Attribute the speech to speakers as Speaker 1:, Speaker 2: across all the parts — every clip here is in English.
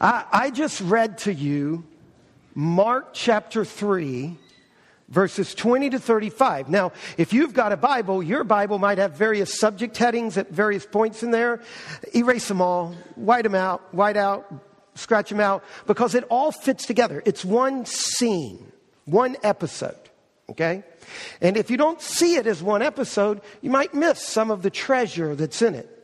Speaker 1: I, I just read to you Mark chapter 3, verses 20 to 35. Now, if you've got a Bible, your Bible might have various subject headings at various points in there. Erase them all, white them out, white out, scratch them out, because it all fits together. It's one scene, one episode, okay? And if you don't see it as one episode, you might miss some of the treasure that's in it.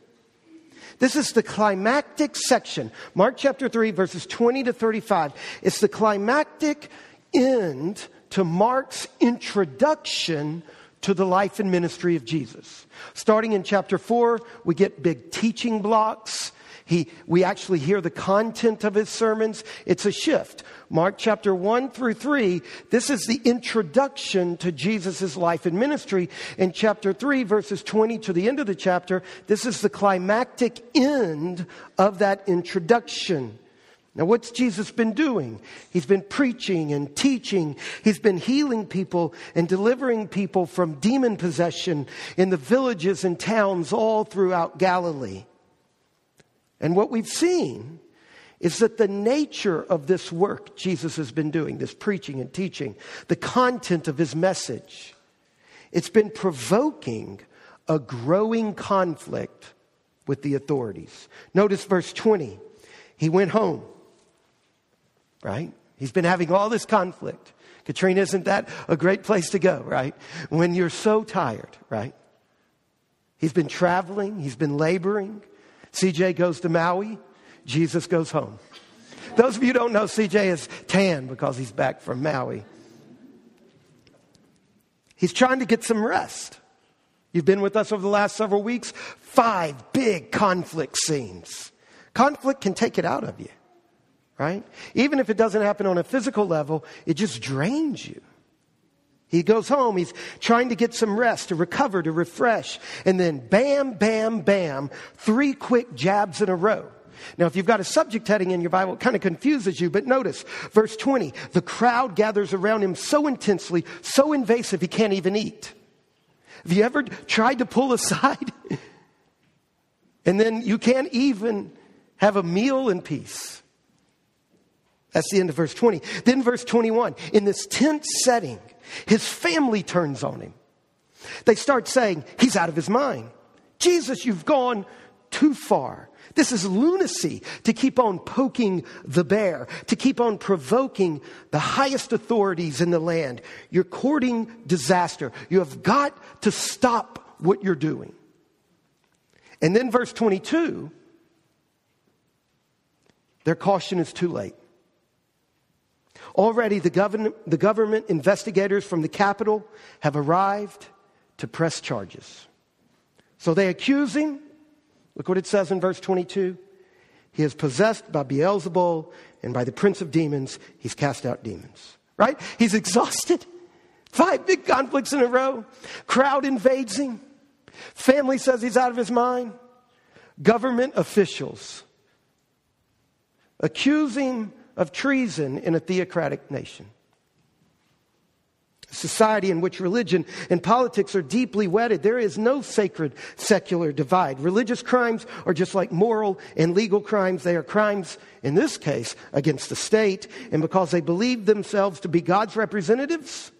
Speaker 1: This is the climactic section. Mark chapter 3, verses 20 to 35. It's the climactic end to Mark's introduction to the life and ministry of Jesus. Starting in chapter 4, we get big teaching blocks. He, we actually hear the content of his sermons. It's a shift. Mark chapter 1 through 3, this is the introduction to Jesus' life and ministry. In chapter 3, verses 20 to the end of the chapter, this is the climactic end of that introduction. Now, what's Jesus been doing? He's been preaching and teaching. He's been healing people and delivering people from demon possession in the villages and towns all throughout Galilee. And what we've seen is that the nature of this work Jesus has been doing, this preaching and teaching, the content of his message, it's been provoking a growing conflict with the authorities. Notice verse 20. He went home, right? He's been having all this conflict. Katrina, isn't that a great place to go, right? When you're so tired, right? He's been traveling, he's been laboring, CJ goes to Maui, Jesus goes home. Those of you don't know, CJ is tan because he's back from Maui. He's trying to get some rest. You've been with us over the last several weeks. Five big conflict scenes. Conflict can take it out of you, right? Even if it doesn't happen on a physical level, it just drains you. He goes home, he's trying to get some rest, to recover, to refresh, and then bam, bam, bam, three quick jabs in a row. Now, if you've got a subject heading in your Bible, it kind of confuses you, but notice verse 20 the crowd gathers around him so intensely, so invasive, he can't even eat. Have you ever tried to pull aside? and then you can't even have a meal in peace. That's the end of verse 20. Then, verse 21 in this tense setting, his family turns on him. They start saying, He's out of his mind. Jesus, you've gone too far. This is lunacy to keep on poking the bear, to keep on provoking the highest authorities in the land. You're courting disaster. You have got to stop what you're doing. And then, verse 22, their caution is too late. Already, the government, the government investigators from the capital have arrived to press charges. So they accuse him. Look what it says in verse 22. He is possessed by Beelzebul, and by the prince of demons, he's cast out demons. Right? He's exhausted. Five big conflicts in a row. Crowd invades him. Family says he's out of his mind. Government officials accuse him of treason in a theocratic nation. A society in which religion and politics are deeply wedded. There is no sacred secular divide. Religious crimes are just like moral and legal crimes. They are crimes, in this case, against the state. And because they believe themselves to be God's representatives,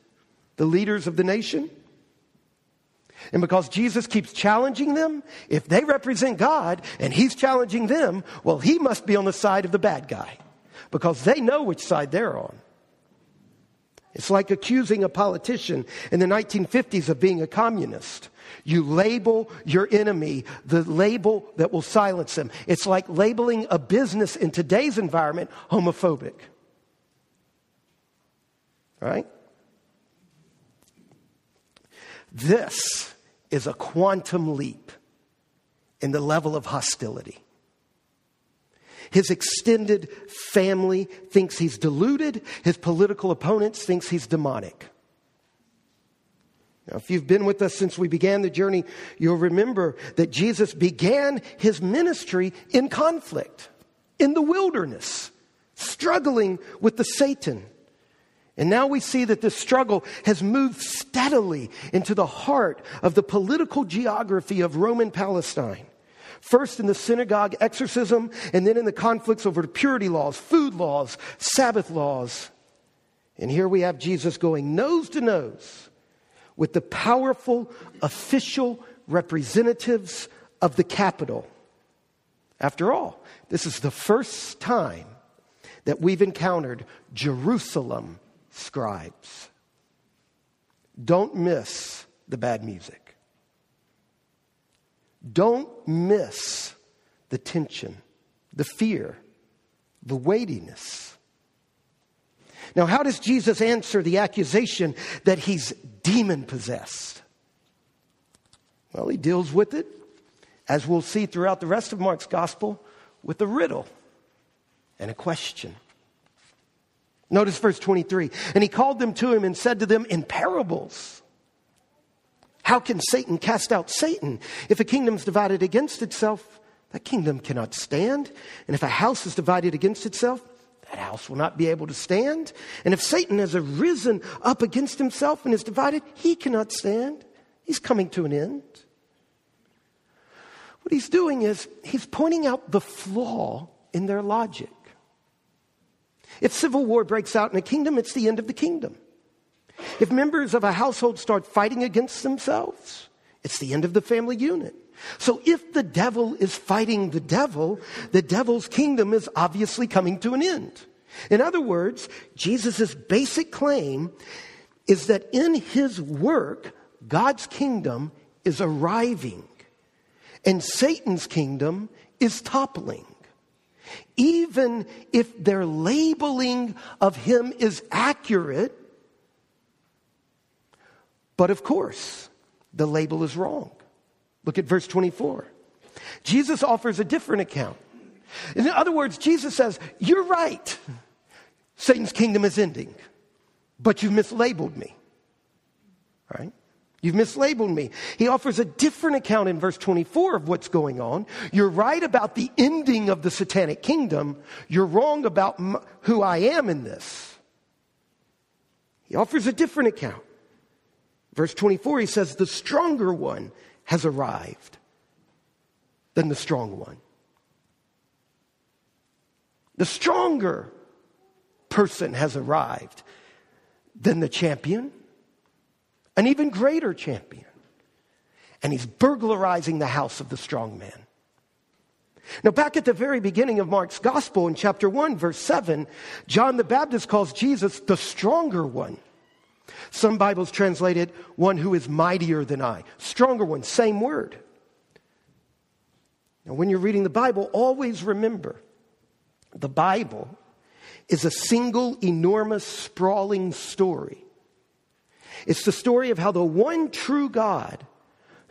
Speaker 1: the leaders of the nation, and because Jesus keeps challenging them, if they represent God and he's challenging them, well, he must be on the side of the bad guy because they know which side they're on. It's like accusing a politician in the 1950s of being a communist. You label your enemy the label that will silence them. It's like labeling a business in today's environment homophobic. Right? This is a quantum leap in the level of hostility. His extended family thinks he's deluded. His political opponents thinks he's demonic. Now, if you've been with us since we began the journey, you'll remember that Jesus began his ministry in conflict, in the wilderness, struggling with the Satan. And now we see that this struggle has moved steadily into the heart of the political geography of Roman Palestine. First in the synagogue exorcism, and then in the conflicts over purity laws, food laws, Sabbath laws. And here we have Jesus going nose to nose with the powerful official representatives of the capital. After all, this is the first time that we've encountered Jerusalem scribes. Don't miss the bad music. Don't miss the tension, the fear, the weightiness. Now, how does Jesus answer the accusation that he's demon possessed? Well, he deals with it, as we'll see throughout the rest of Mark's gospel, with a riddle and a question. Notice verse 23. And he called them to him and said to them in parables. How can Satan cast out Satan? If a kingdom is divided against itself, that kingdom cannot stand. And if a house is divided against itself, that house will not be able to stand. And if Satan has arisen up against himself and is divided, he cannot stand. He's coming to an end. What he's doing is he's pointing out the flaw in their logic. If civil war breaks out in a kingdom, it's the end of the kingdom. If members of a household start fighting against themselves, it's the end of the family unit. So if the devil is fighting the devil, the devil's kingdom is obviously coming to an end. In other words, Jesus' basic claim is that in his work, God's kingdom is arriving and Satan's kingdom is toppling. Even if their labeling of him is accurate, but of course, the label is wrong. Look at verse 24. Jesus offers a different account. In other words, Jesus says, You're right. Satan's kingdom is ending, but you've mislabeled me. All right? You've mislabeled me. He offers a different account in verse 24 of what's going on. You're right about the ending of the satanic kingdom. You're wrong about m- who I am in this. He offers a different account. Verse 24, he says, The stronger one has arrived than the strong one. The stronger person has arrived than the champion, an even greater champion. And he's burglarizing the house of the strong man. Now, back at the very beginning of Mark's gospel in chapter 1, verse 7, John the Baptist calls Jesus the stronger one. Some Bibles translate it one who is mightier than I. Stronger one, same word. Now, when you're reading the Bible, always remember the Bible is a single, enormous, sprawling story. It's the story of how the one true God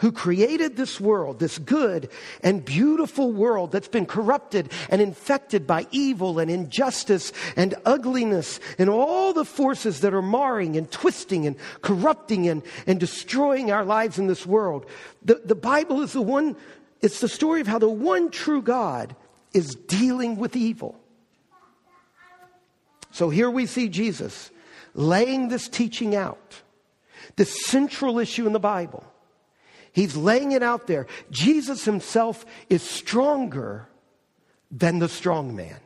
Speaker 1: who created this world, this good and beautiful world that's been corrupted and infected by evil and injustice and ugliness and all the forces that are marring and twisting and corrupting and, and destroying our lives in this world. The, the Bible is the one, it's the story of how the one true God is dealing with evil. So here we see Jesus laying this teaching out, this central issue in the Bible. He's laying it out there. Jesus himself is stronger than the strong man.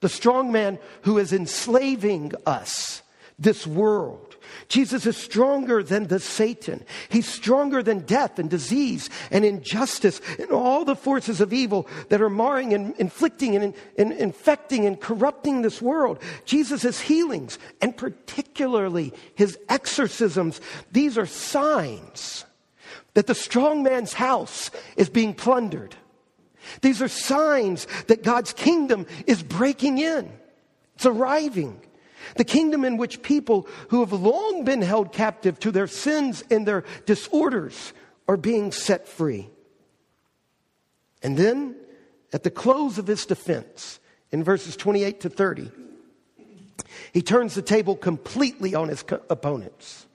Speaker 1: The strong man who is enslaving us, this world. Jesus is stronger than the Satan. He's stronger than death and disease and injustice and all the forces of evil that are marring and inflicting and, and infecting and corrupting this world. Jesus' healings and particularly his exorcisms, these are signs that the strong man's house is being plundered. These are signs that God's kingdom is breaking in. It's arriving. The kingdom in which people who have long been held captive to their sins and their disorders are being set free. And then, at the close of his defense, in verses 28 to 30, he turns the table completely on his opponents.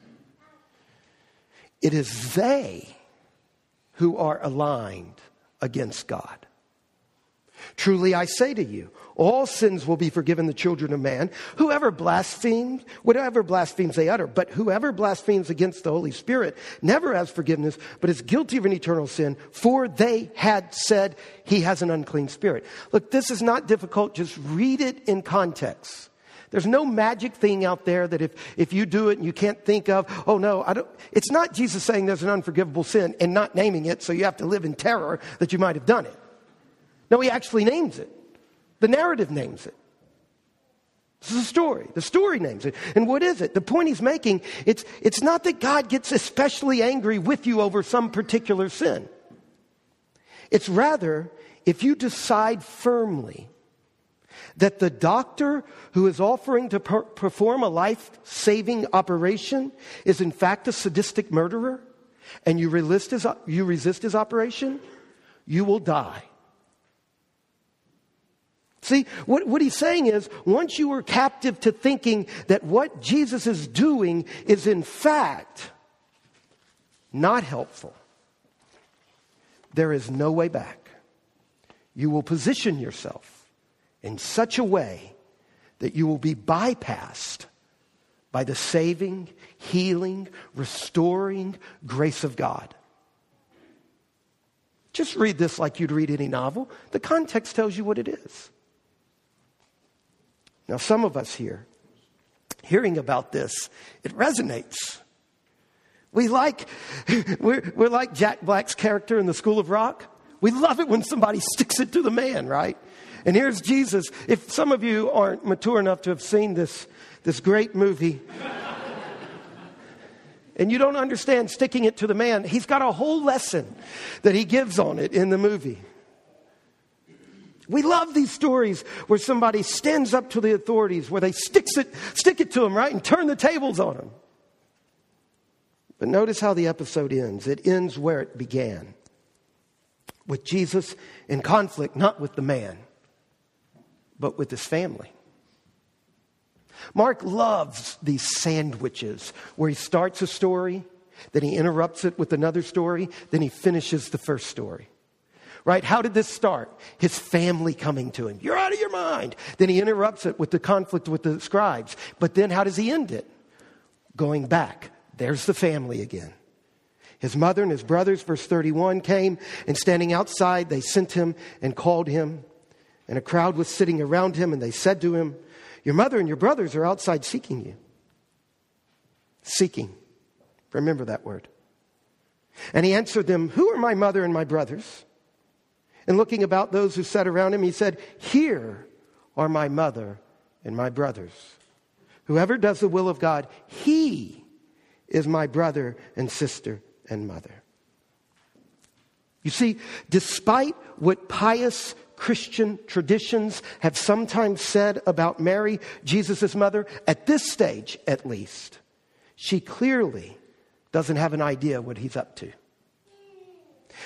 Speaker 1: It is they who are aligned against God. Truly I say to you, all sins will be forgiven the children of man. Whoever blasphemes, whatever blasphemes they utter, but whoever blasphemes against the Holy Spirit never has forgiveness, but is guilty of an eternal sin, for they had said he has an unclean spirit. Look, this is not difficult. Just read it in context. There's no magic thing out there that if, if you do it and you can't think of, oh no, I don't. It's not Jesus saying there's an unforgivable sin and not naming it, so you have to live in terror that you might have done it. No, he actually names it. The narrative names it. This is a story. The story names it. And what is it? The point he's making, it's, it's not that God gets especially angry with you over some particular sin. It's rather, if you decide firmly that the doctor who is offering to per- perform a life saving operation is in fact a sadistic murderer, and you resist his, you resist his operation, you will die. See, what, what he's saying is once you are captive to thinking that what Jesus is doing is in fact not helpful, there is no way back. You will position yourself in such a way that you will be bypassed by the saving, healing, restoring grace of God. Just read this like you'd read any novel. The context tells you what it is. Now, some of us here, hearing about this, it resonates. We like, we're, we're like Jack Black's character in the School of Rock. We love it when somebody sticks it to the man, right? And here's Jesus. If some of you aren't mature enough to have seen this, this great movie, and you don't understand sticking it to the man, he's got a whole lesson that he gives on it in the movie. We love these stories where somebody stands up to the authorities, where they sticks it, stick it to them, right, and turn the tables on them. But notice how the episode ends. It ends where it began with Jesus in conflict, not with the man, but with his family. Mark loves these sandwiches where he starts a story, then he interrupts it with another story, then he finishes the first story right? How did this start? His family coming to him. You're out of your mind. Then he interrupts it with the conflict with the scribes. But then how does he end it? Going back. There's the family again. His mother and his brothers, verse 31, came and standing outside, they sent him and called him. And a crowd was sitting around him, and they said to him, Your mother and your brothers are outside seeking you. Seeking. Remember that word. And he answered them, Who are my mother and my brothers? And looking about those who sat around him, he said, Here are my mother and my brothers. Whoever does the will of God, he is my brother and sister and mother. You see, despite what pious Christian traditions have sometimes said about Mary, Jesus' mother, at this stage at least, she clearly doesn't have an idea what he's up to.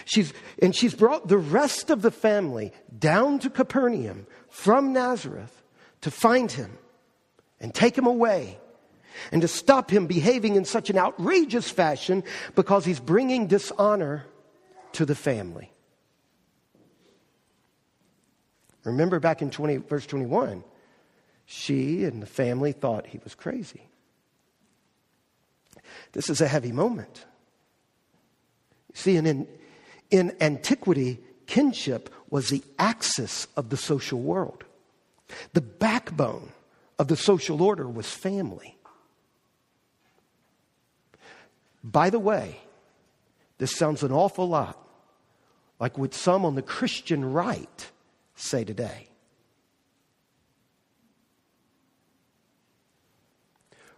Speaker 1: She's, and she's brought the rest of the family down to Capernaum from Nazareth to find him and take him away and to stop him behaving in such an outrageous fashion because he's bringing dishonor to the family. Remember back in 20, verse 21, she and the family thought he was crazy. This is a heavy moment. See, in, in antiquity, kinship was the axis of the social world. The backbone of the social order was family. By the way, this sounds an awful lot like what some on the Christian right say today.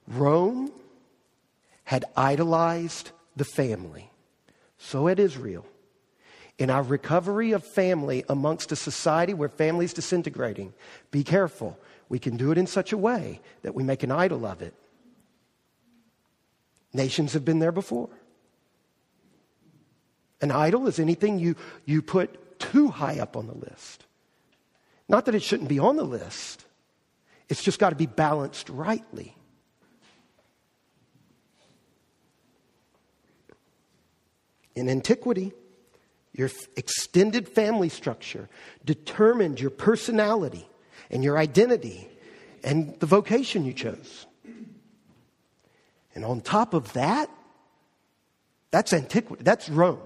Speaker 1: Rome had idolized the family. So had Israel in our recovery of family amongst a society where family is disintegrating, be careful. We can do it in such a way that we make an idol of it. Nations have been there before. An idol is anything you, you put too high up on the list. Not that it shouldn't be on the list, it's just got to be balanced rightly. In antiquity, your extended family structure determined your personality and your identity and the vocation you chose. And on top of that, that's antiquity, that's Rome.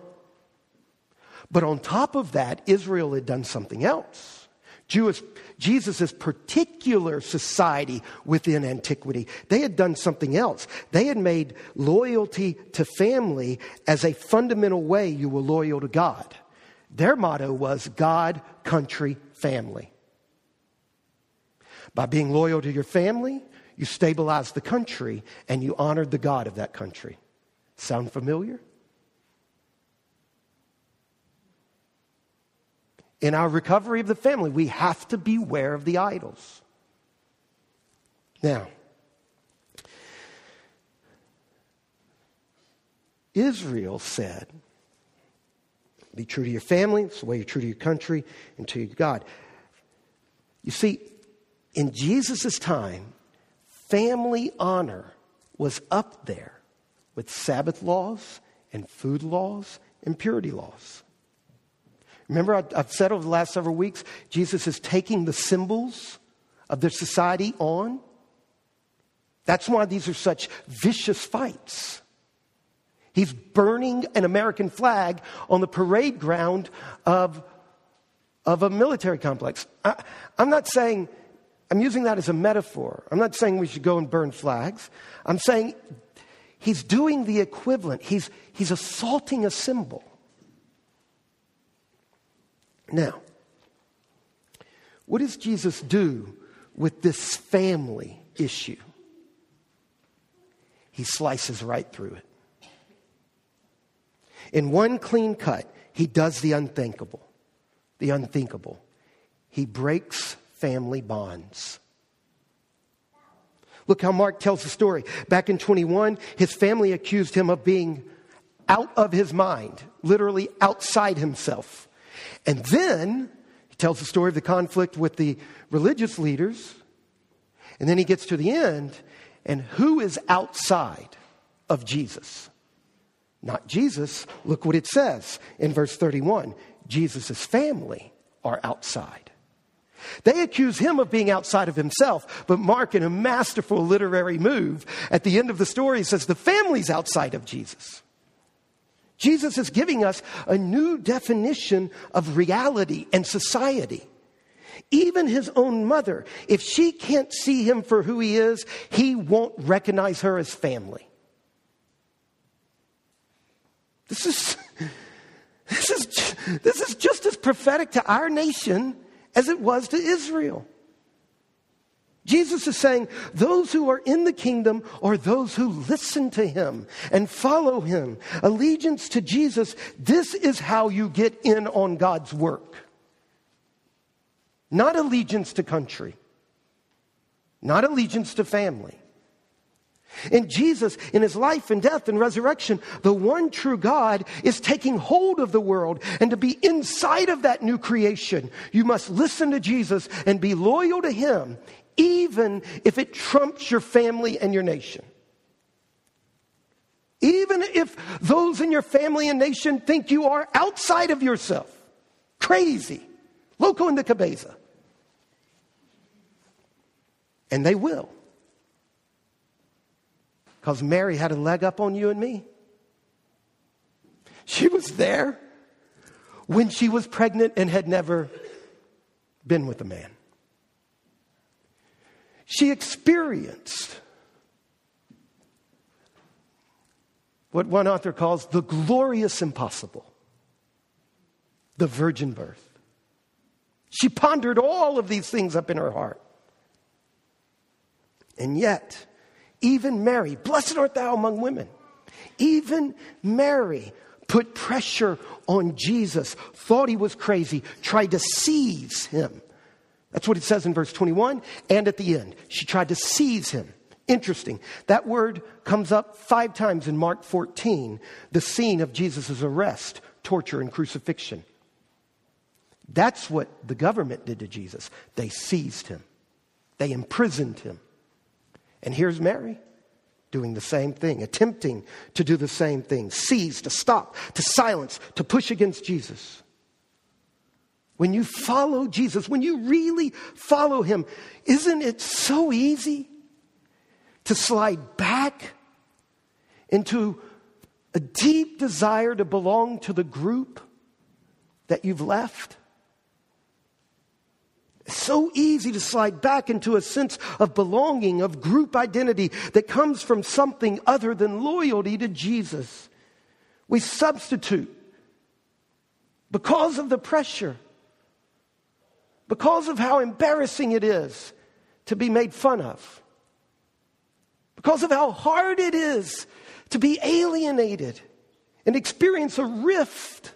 Speaker 1: But on top of that, Israel had done something else. Jewish, Jesus' particular society within antiquity, they had done something else. They had made loyalty to family as a fundamental way you were loyal to God. Their motto was God, country, family. By being loyal to your family, you stabilized the country and you honored the God of that country. Sound familiar? In our recovery of the family, we have to beware of the idols. Now, Israel said, Be true to your family, it's the way you're true to your country and to God. You see, in Jesus' time, family honor was up there with Sabbath laws and food laws and purity laws. Remember, I've said over the last several weeks, Jesus is taking the symbols of their society on. That's why these are such vicious fights. He's burning an American flag on the parade ground of, of a military complex. I, I'm not saying, I'm using that as a metaphor. I'm not saying we should go and burn flags. I'm saying he's doing the equivalent, he's, he's assaulting a symbol. Now, what does Jesus do with this family issue? He slices right through it. In one clean cut, he does the unthinkable. The unthinkable. He breaks family bonds. Look how Mark tells the story. Back in 21, his family accused him of being out of his mind, literally outside himself. And then he tells the story of the conflict with the religious leaders. And then he gets to the end, and who is outside of Jesus? Not Jesus. Look what it says in verse 31 Jesus' family are outside. They accuse him of being outside of himself, but Mark, in a masterful literary move, at the end of the story says the family's outside of Jesus. Jesus is giving us a new definition of reality and society. Even his own mother, if she can't see him for who he is, he won't recognize her as family. This is, this is, this is just as prophetic to our nation as it was to Israel. Jesus is saying those who are in the kingdom are those who listen to him and follow him. Allegiance to Jesus, this is how you get in on God's work. Not allegiance to country, not allegiance to family. In Jesus, in his life and death and resurrection, the one true God is taking hold of the world. And to be inside of that new creation, you must listen to Jesus and be loyal to him, even if it trumps your family and your nation. Even if those in your family and nation think you are outside of yourself, crazy, loco in the cabeza. And they will. Because Mary had a leg up on you and me. She was there when she was pregnant and had never been with a man. She experienced what one author calls the glorious impossible the virgin birth. She pondered all of these things up in her heart. And yet, even Mary, blessed art thou among women, even Mary put pressure on Jesus, thought he was crazy, tried to seize him. That's what it says in verse 21 and at the end. She tried to seize him. Interesting. That word comes up five times in Mark 14, the scene of Jesus' arrest, torture, and crucifixion. That's what the government did to Jesus. They seized him, they imprisoned him. And here's Mary doing the same thing, attempting to do the same thing, seize, to stop, to silence, to push against Jesus. When you follow Jesus, when you really follow him, isn't it so easy to slide back into a deep desire to belong to the group that you've left? So easy to slide back into a sense of belonging, of group identity that comes from something other than loyalty to Jesus. We substitute because of the pressure, because of how embarrassing it is to be made fun of, because of how hard it is to be alienated and experience a rift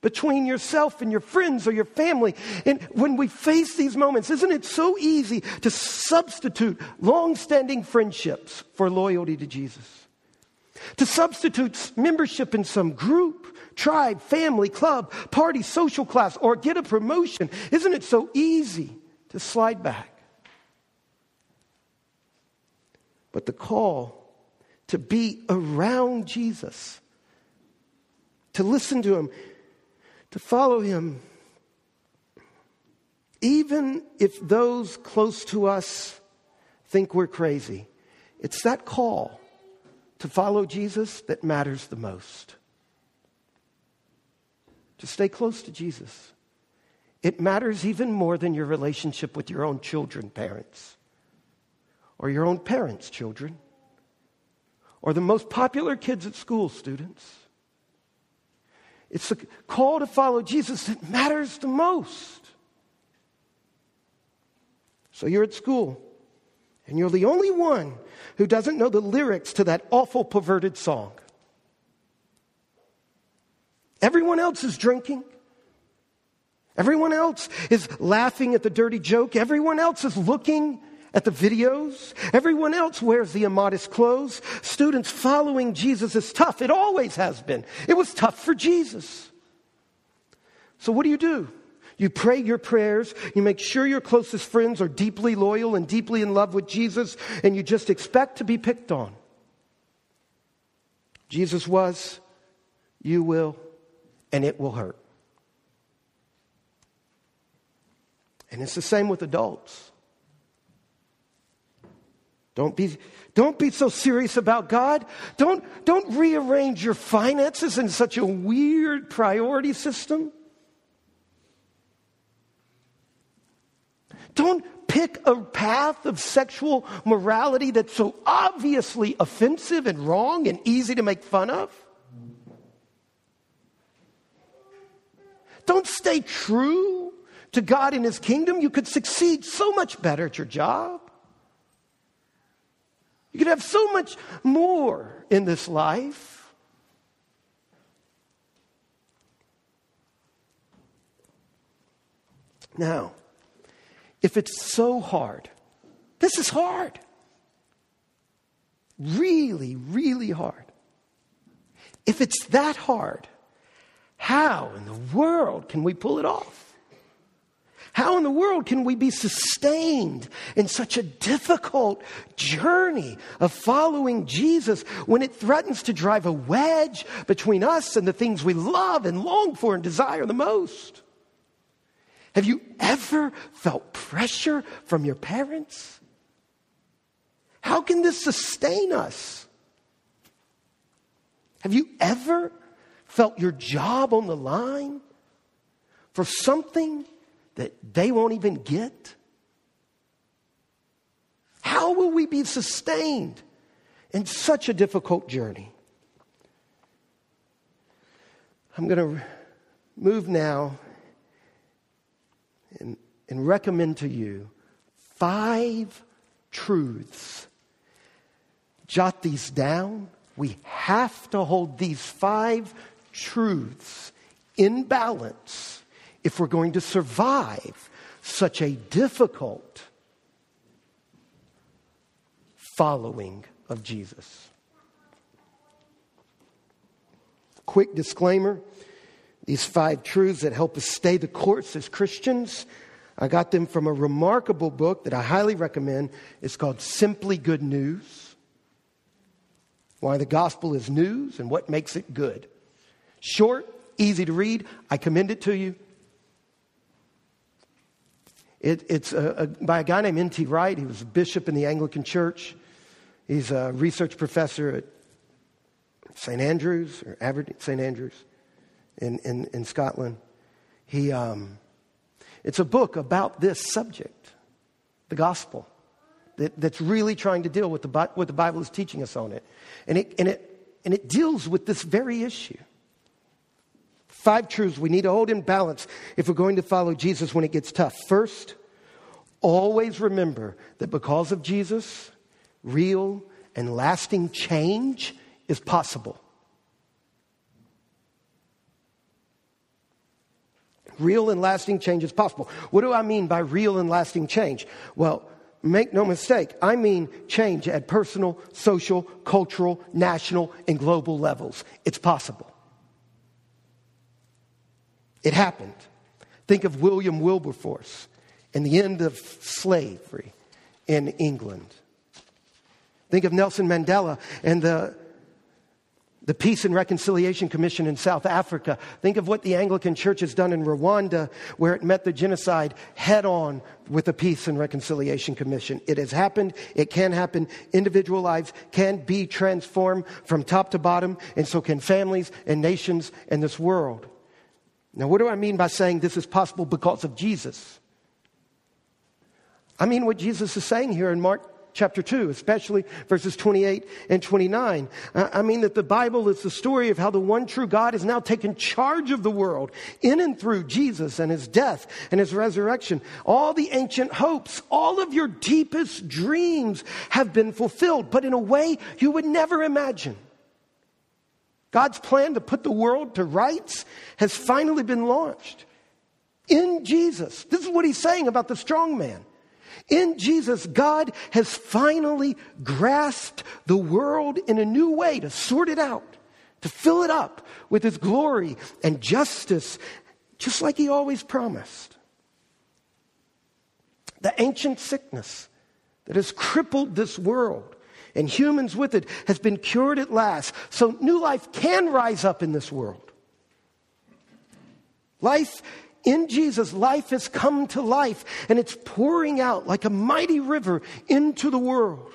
Speaker 1: between yourself and your friends or your family. And when we face these moments, isn't it so easy to substitute long standing friendships for loyalty to Jesus? To substitute membership in some group, tribe, family, club, party, social class, or get a promotion. Isn't it so easy to slide back? But the call to be around Jesus, to listen to him, to follow him, even if those close to us think we're crazy. It's that call to follow Jesus that matters the most. To stay close to Jesus. It matters even more than your relationship with your own children, parents, or your own parents' children, or the most popular kids at school, students. It's the call to follow Jesus that matters the most. So you're at school, and you're the only one who doesn't know the lyrics to that awful, perverted song. Everyone else is drinking. Everyone else is laughing at the dirty joke. Everyone else is looking at the videos. Everyone else wears the immodest clothes. Students following Jesus is tough. It always has been. It was tough for Jesus. So, what do you do? You pray your prayers. You make sure your closest friends are deeply loyal and deeply in love with Jesus, and you just expect to be picked on. Jesus was, you will, and it will hurt. And it's the same with adults. Don't be, don't be so serious about God. Don't, don't rearrange your finances in such a weird priority system. Don't pick a path of sexual morality that's so obviously offensive and wrong and easy to make fun of. Don't stay true to God and His kingdom. You could succeed so much better at your job. You could have so much more in this life. Now, if it's so hard, this is hard. Really, really hard. If it's that hard, how in the world can we pull it off? How in the world can we be sustained in such a difficult journey of following Jesus when it threatens to drive a wedge between us and the things we love and long for and desire the most? Have you ever felt pressure from your parents? How can this sustain us? Have you ever felt your job on the line for something that they won't even get? How will we be sustained in such a difficult journey? I'm going to move now and, and recommend to you five truths. Jot these down. We have to hold these five truths in balance if we're going to survive such a difficult following of Jesus. Quick disclaimer these five truths that help us stay the course as Christians. I got them from a remarkable book that I highly recommend. It's called Simply Good News. Why the gospel is news and what makes it good. Short, easy to read. I commend it to you. It, it's a, a, by a guy named N.T. Wright. He was a bishop in the Anglican Church. He's a research professor at St. Andrews or Aberdeen, St. Andrews in, in, in Scotland. He, um, it's a book about this subject, the gospel, that, that's really trying to deal with the, what the Bible is teaching us on it. And it, and, it, and it deals with this very issue. Five truths we need to hold in balance if we're going to follow Jesus when it gets tough. First, always remember that because of Jesus, real and lasting change is possible. Real and lasting change is possible. What do I mean by real and lasting change? Well, make no mistake, I mean change at personal, social, cultural, national, and global levels. It's possible. It happened. Think of William Wilberforce and the end of slavery in England. Think of Nelson Mandela and the, the Peace and Reconciliation Commission in South Africa. Think of what the Anglican Church has done in Rwanda, where it met the genocide head on with the Peace and Reconciliation Commission. It has happened. It can happen. Individual lives can be transformed from top to bottom, and so can families and nations and this world. Now, what do I mean by saying this is possible because of Jesus? I mean what Jesus is saying here in Mark chapter 2, especially verses 28 and 29. I mean that the Bible is the story of how the one true God has now taken charge of the world in and through Jesus and his death and his resurrection. All the ancient hopes, all of your deepest dreams have been fulfilled, but in a way you would never imagine. God's plan to put the world to rights has finally been launched in Jesus. This is what he's saying about the strong man. In Jesus, God has finally grasped the world in a new way to sort it out, to fill it up with his glory and justice, just like he always promised. The ancient sickness that has crippled this world and humans with it has been cured at last. So new life can rise up in this world. Life in Jesus, life has come to life and it's pouring out like a mighty river into the world.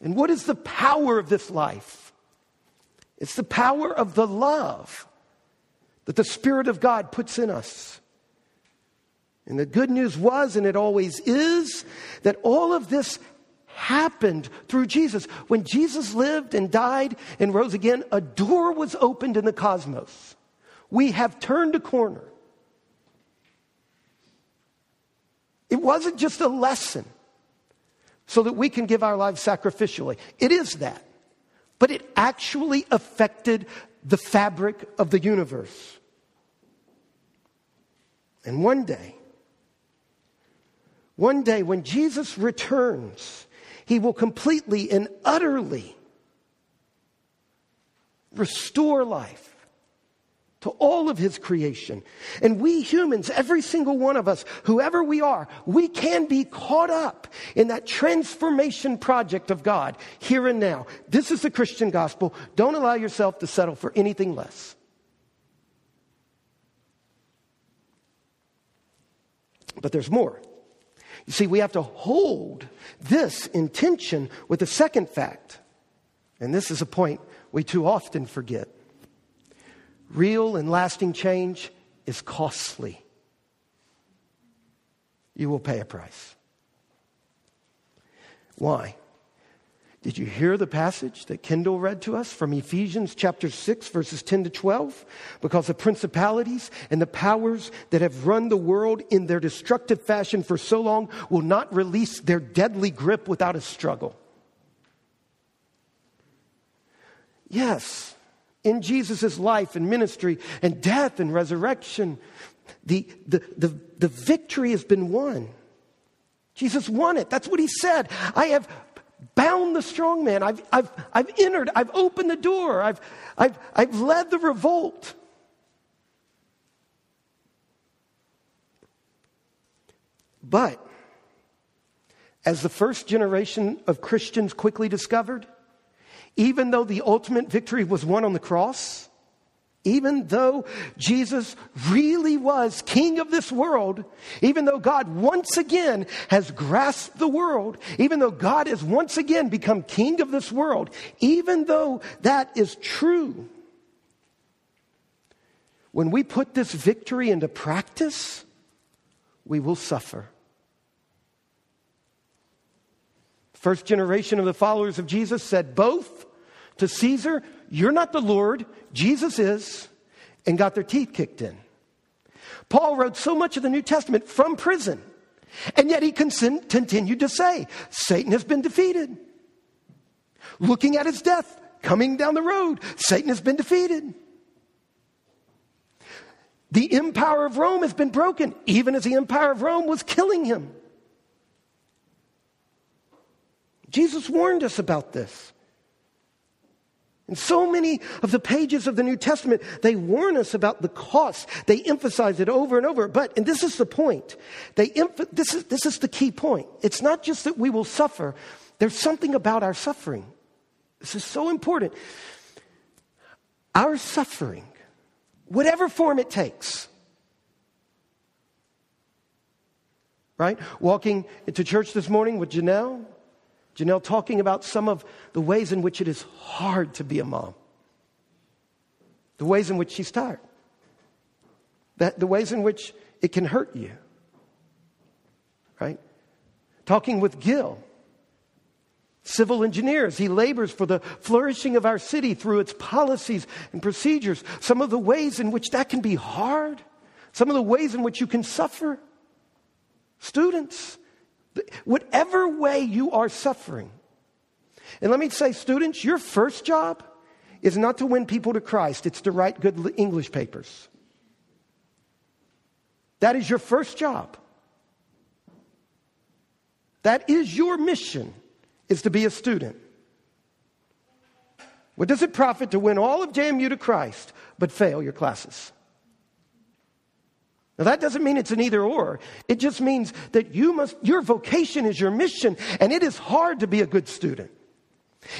Speaker 1: And what is the power of this life? It's the power of the love that the Spirit of God puts in us. And the good news was, and it always is, that all of this happened through Jesus. When Jesus lived and died and rose again, a door was opened in the cosmos. We have turned a corner. It wasn't just a lesson so that we can give our lives sacrificially. It is that. But it actually affected the fabric of the universe. And one day, one day when Jesus returns, he will completely and utterly restore life to all of his creation. And we humans, every single one of us, whoever we are, we can be caught up in that transformation project of God here and now. This is the Christian gospel. Don't allow yourself to settle for anything less. But there's more. You see, we have to hold this intention with the second fact. And this is a point we too often forget. Real and lasting change is costly. You will pay a price. Why? Did you hear the passage that Kendall read to us from Ephesians chapter 6, verses 10 to 12? Because the principalities and the powers that have run the world in their destructive fashion for so long will not release their deadly grip without a struggle. Yes, in Jesus' life and ministry and death and resurrection, the, the, the, the victory has been won. Jesus won it. That's what he said. I have bound the strong man. I've, I've, I've entered, I've opened the door, I've, I've, I've led the revolt. But, as the first generation of Christians quickly discovered, even though the ultimate victory was won on the cross, even though Jesus really was king of this world, even though God once again has grasped the world, even though God has once again become king of this world, even though that is true, when we put this victory into practice, we will suffer. First generation of the followers of Jesus said both to Caesar, You're not the Lord, Jesus is, and got their teeth kicked in. Paul wrote so much of the New Testament from prison, and yet he continued to say, Satan has been defeated. Looking at his death coming down the road, Satan has been defeated. The empire of Rome has been broken, even as the empire of Rome was killing him. Jesus warned us about this. In so many of the pages of the New Testament, they warn us about the cost. They emphasize it over and over. But, and this is the point, they emph- this, is, this is the key point. It's not just that we will suffer, there's something about our suffering. This is so important. Our suffering, whatever form it takes, right? Walking into church this morning with Janelle, Janelle talking about some of the ways in which it is hard to be a mom, the ways in which she's tired, that, the ways in which it can hurt you, right? Talking with Gil, civil engineers. He labors for the flourishing of our city through its policies and procedures. Some of the ways in which that can be hard, some of the ways in which you can suffer. Students, Whatever way you are suffering. And let me say, students, your first job is not to win people to Christ, it's to write good English papers. That is your first job. That is your mission, is to be a student. What does it profit to win all of JMU to Christ, but fail your classes? Now, that doesn't mean it's an either or. It just means that you must, your vocation is your mission, and it is hard to be a good student.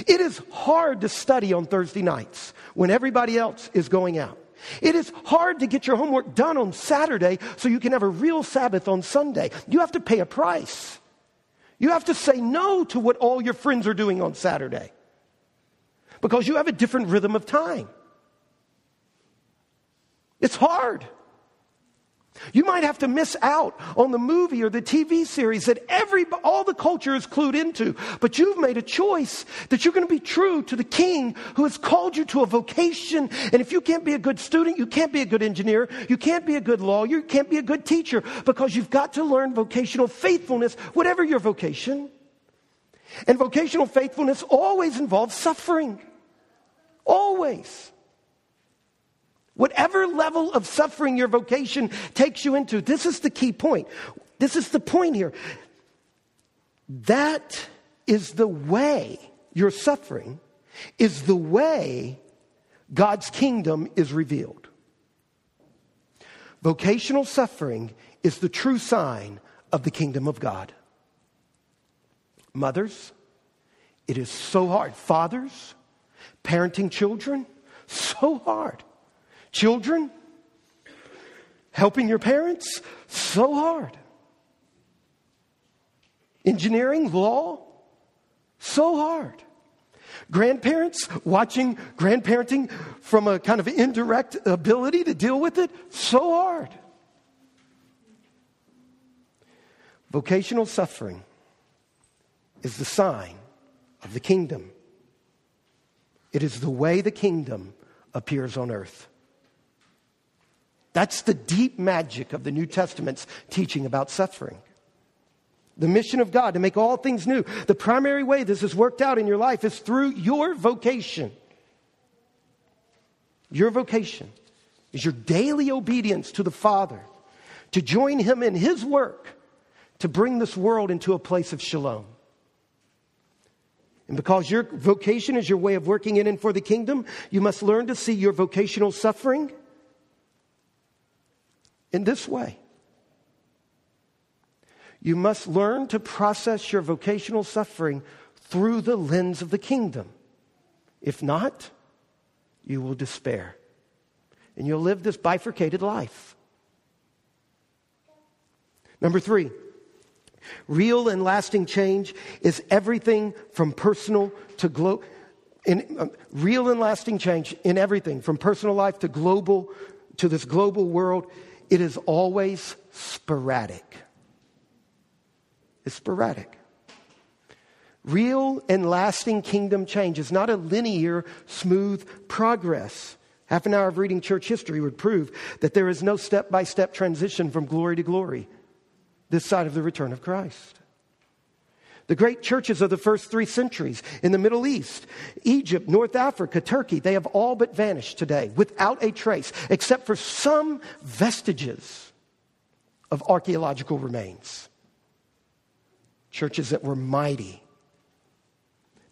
Speaker 1: It is hard to study on Thursday nights when everybody else is going out. It is hard to get your homework done on Saturday so you can have a real Sabbath on Sunday. You have to pay a price. You have to say no to what all your friends are doing on Saturday because you have a different rhythm of time. It's hard. You might have to miss out on the movie or the TV series that every, all the culture is clued into, but you've made a choice that you're going to be true to the king who has called you to a vocation. And if you can't be a good student, you can't be a good engineer, you can't be a good lawyer, you can't be a good teacher because you've got to learn vocational faithfulness, whatever your vocation. And vocational faithfulness always involves suffering. Always. Whatever level of suffering your vocation takes you into, this is the key point. This is the point here. That is the way your suffering is the way God's kingdom is revealed. Vocational suffering is the true sign of the kingdom of God. Mothers, it is so hard. Fathers, parenting children, so hard. Children, helping your parents, so hard. Engineering, law, so hard. Grandparents, watching grandparenting from a kind of indirect ability to deal with it, so hard. Vocational suffering is the sign of the kingdom. It is the way the kingdom appears on earth. That's the deep magic of the New Testament's teaching about suffering. The mission of God to make all things new. The primary way this is worked out in your life is through your vocation. Your vocation is your daily obedience to the Father, to join Him in His work to bring this world into a place of shalom. And because your vocation is your way of working in and for the kingdom, you must learn to see your vocational suffering in this way. You must learn to process your vocational suffering through the lens of the kingdom. If not, you will despair. And you'll live this bifurcated life. Number three, real and lasting change is everything from personal to global. Um, real and lasting change in everything from personal life to global to this global world it is always sporadic. It's sporadic. Real and lasting kingdom change is not a linear smooth progress. Half an hour of reading church history would prove that there is no step-by-step transition from glory to glory this side of the return of Christ. The great churches of the first three centuries in the Middle East, Egypt, North Africa, Turkey, they have all but vanished today without a trace, except for some vestiges of archaeological remains. Churches that were mighty.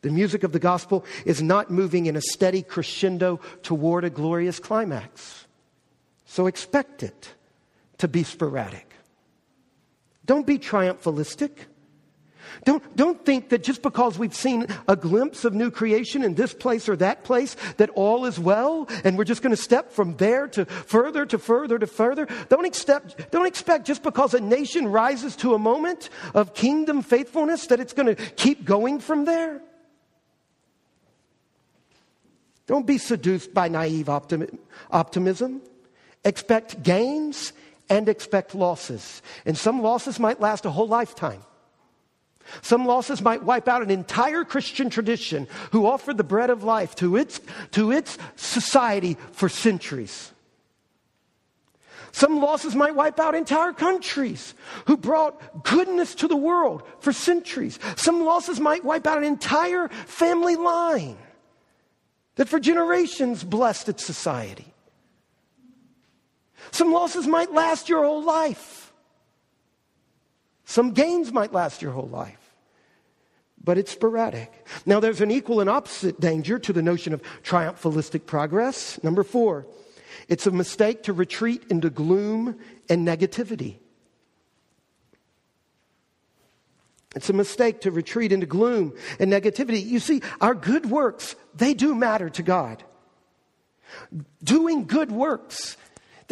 Speaker 1: The music of the gospel is not moving in a steady crescendo toward a glorious climax. So expect it to be sporadic. Don't be triumphalistic. Don't, don't think that just because we've seen a glimpse of new creation in this place or that place, that all is well, and we're just going to step from there to further to further to further. Don't expect, don't expect just because a nation rises to a moment of kingdom faithfulness that it's going to keep going from there. Don't be seduced by naive optimism. Expect gains and expect losses. And some losses might last a whole lifetime. Some losses might wipe out an entire Christian tradition who offered the bread of life to its, to its society for centuries. Some losses might wipe out entire countries who brought goodness to the world for centuries. Some losses might wipe out an entire family line that for generations blessed its society. Some losses might last your whole life. Some gains might last your whole life. But it's sporadic. Now, there's an equal and opposite danger to the notion of triumphalistic progress. Number four, it's a mistake to retreat into gloom and negativity. It's a mistake to retreat into gloom and negativity. You see, our good works, they do matter to God. Doing good works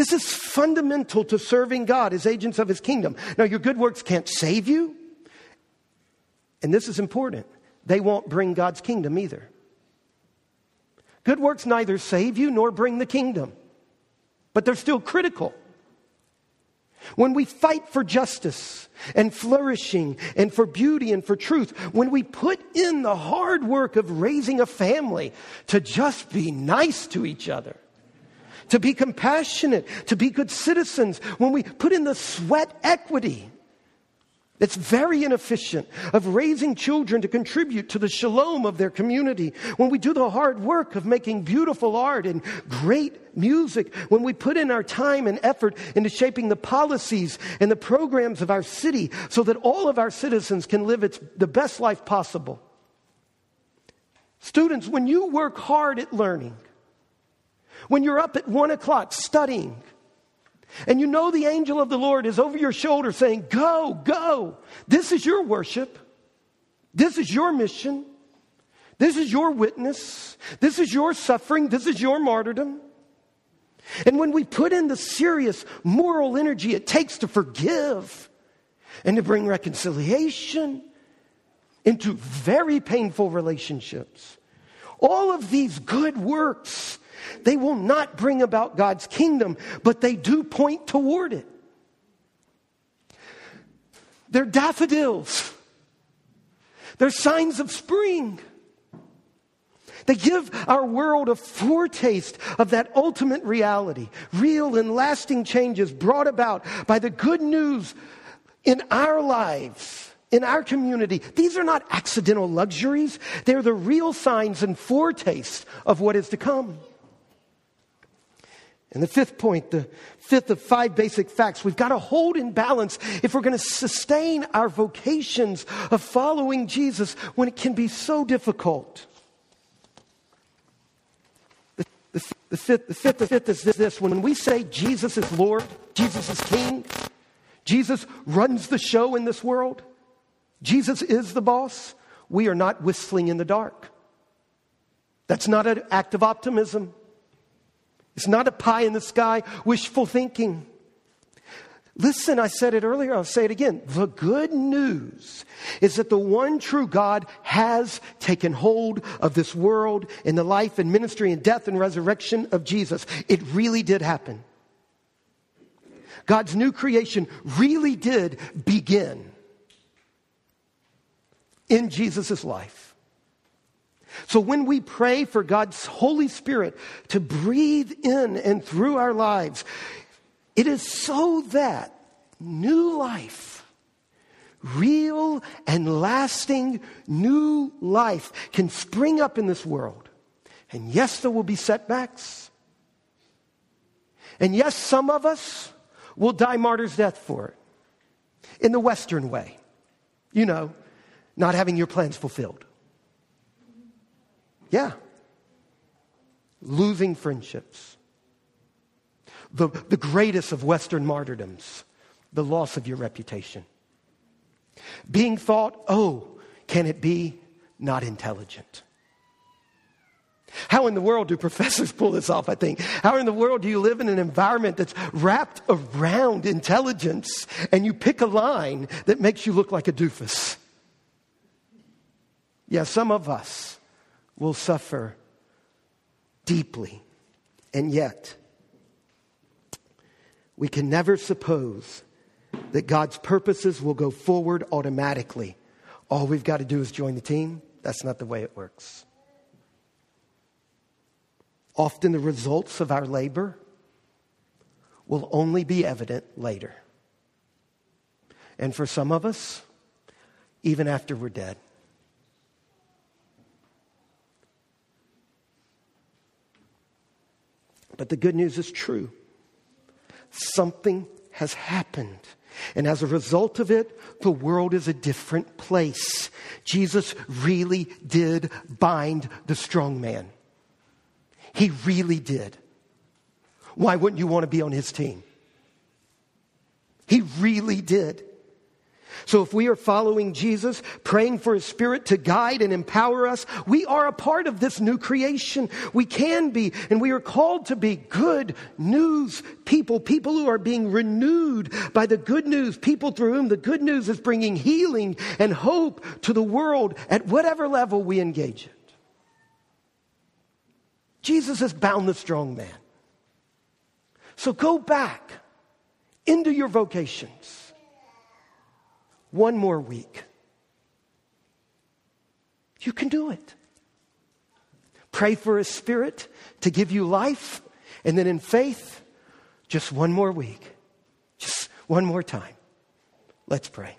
Speaker 1: this is fundamental to serving God as agents of his kingdom. Now, your good works can't save you. And this is important. They won't bring God's kingdom either. Good works neither save you nor bring the kingdom, but they're still critical. When we fight for justice and flourishing and for beauty and for truth, when we put in the hard work of raising a family to just be nice to each other, to be compassionate, to be good citizens, when we put in the sweat equity that's very inefficient of raising children to contribute to the shalom of their community, when we do the hard work of making beautiful art and great music, when we put in our time and effort into shaping the policies and the programs of our city so that all of our citizens can live its, the best life possible. Students, when you work hard at learning, when you're up at one o'clock studying, and you know the angel of the Lord is over your shoulder saying, Go, go. This is your worship. This is your mission. This is your witness. This is your suffering. This is your martyrdom. And when we put in the serious moral energy it takes to forgive and to bring reconciliation into very painful relationships, all of these good works they will not bring about God's kingdom, but they do point toward it. They're daffodils. They're signs of spring. They give our world a foretaste of that ultimate reality, real and lasting changes brought about by the good news in our lives, in our community. These are not accidental luxuries, they're the real signs and foretaste of what is to come. And the fifth point, the fifth of five basic facts, we've got to hold in balance if we're going to sustain our vocations of following Jesus when it can be so difficult. The, the, the, fifth, the, fifth, fifth is this when we say Jesus is Lord, Jesus is King, Jesus runs the show in this world, Jesus is the boss, we are not whistling in the dark. That's not an act of optimism. It's not a pie in the sky, wishful thinking. Listen, I said it earlier, I'll say it again. The good news is that the one true God has taken hold of this world in the life and ministry and death and resurrection of Jesus. It really did happen. God's new creation really did begin in Jesus' life. So when we pray for God's Holy Spirit to breathe in and through our lives, it is so that new life, real and lasting new life can spring up in this world. And yes, there will be setbacks. And yes, some of us will die martyr's death for it in the Western way. You know, not having your plans fulfilled. Yeah. Losing friendships. The, the greatest of Western martyrdoms, the loss of your reputation. Being thought, oh, can it be not intelligent? How in the world do professors pull this off? I think. How in the world do you live in an environment that's wrapped around intelligence and you pick a line that makes you look like a doofus? Yeah, some of us will suffer deeply. And yet, we can never suppose that God's purposes will go forward automatically. All we've got to do is join the team. That's not the way it works. Often the results of our labor will only be evident later. And for some of us, even after we're dead. But the good news is true. Something has happened. And as a result of it, the world is a different place. Jesus really did bind the strong man. He really did. Why wouldn't you want to be on his team? He really did. So if we are following Jesus, praying for his spirit to guide and empower us, we are a part of this new creation. We can be, and we are called to be good news people, people who are being renewed by the good news, people through whom the good news is bringing healing and hope to the world at whatever level we engage it. Jesus has bound the strong man. So go back into your vocations one more week. You can do it. Pray for a spirit to give you life, and then in faith, just one more week, just one more time. Let's pray.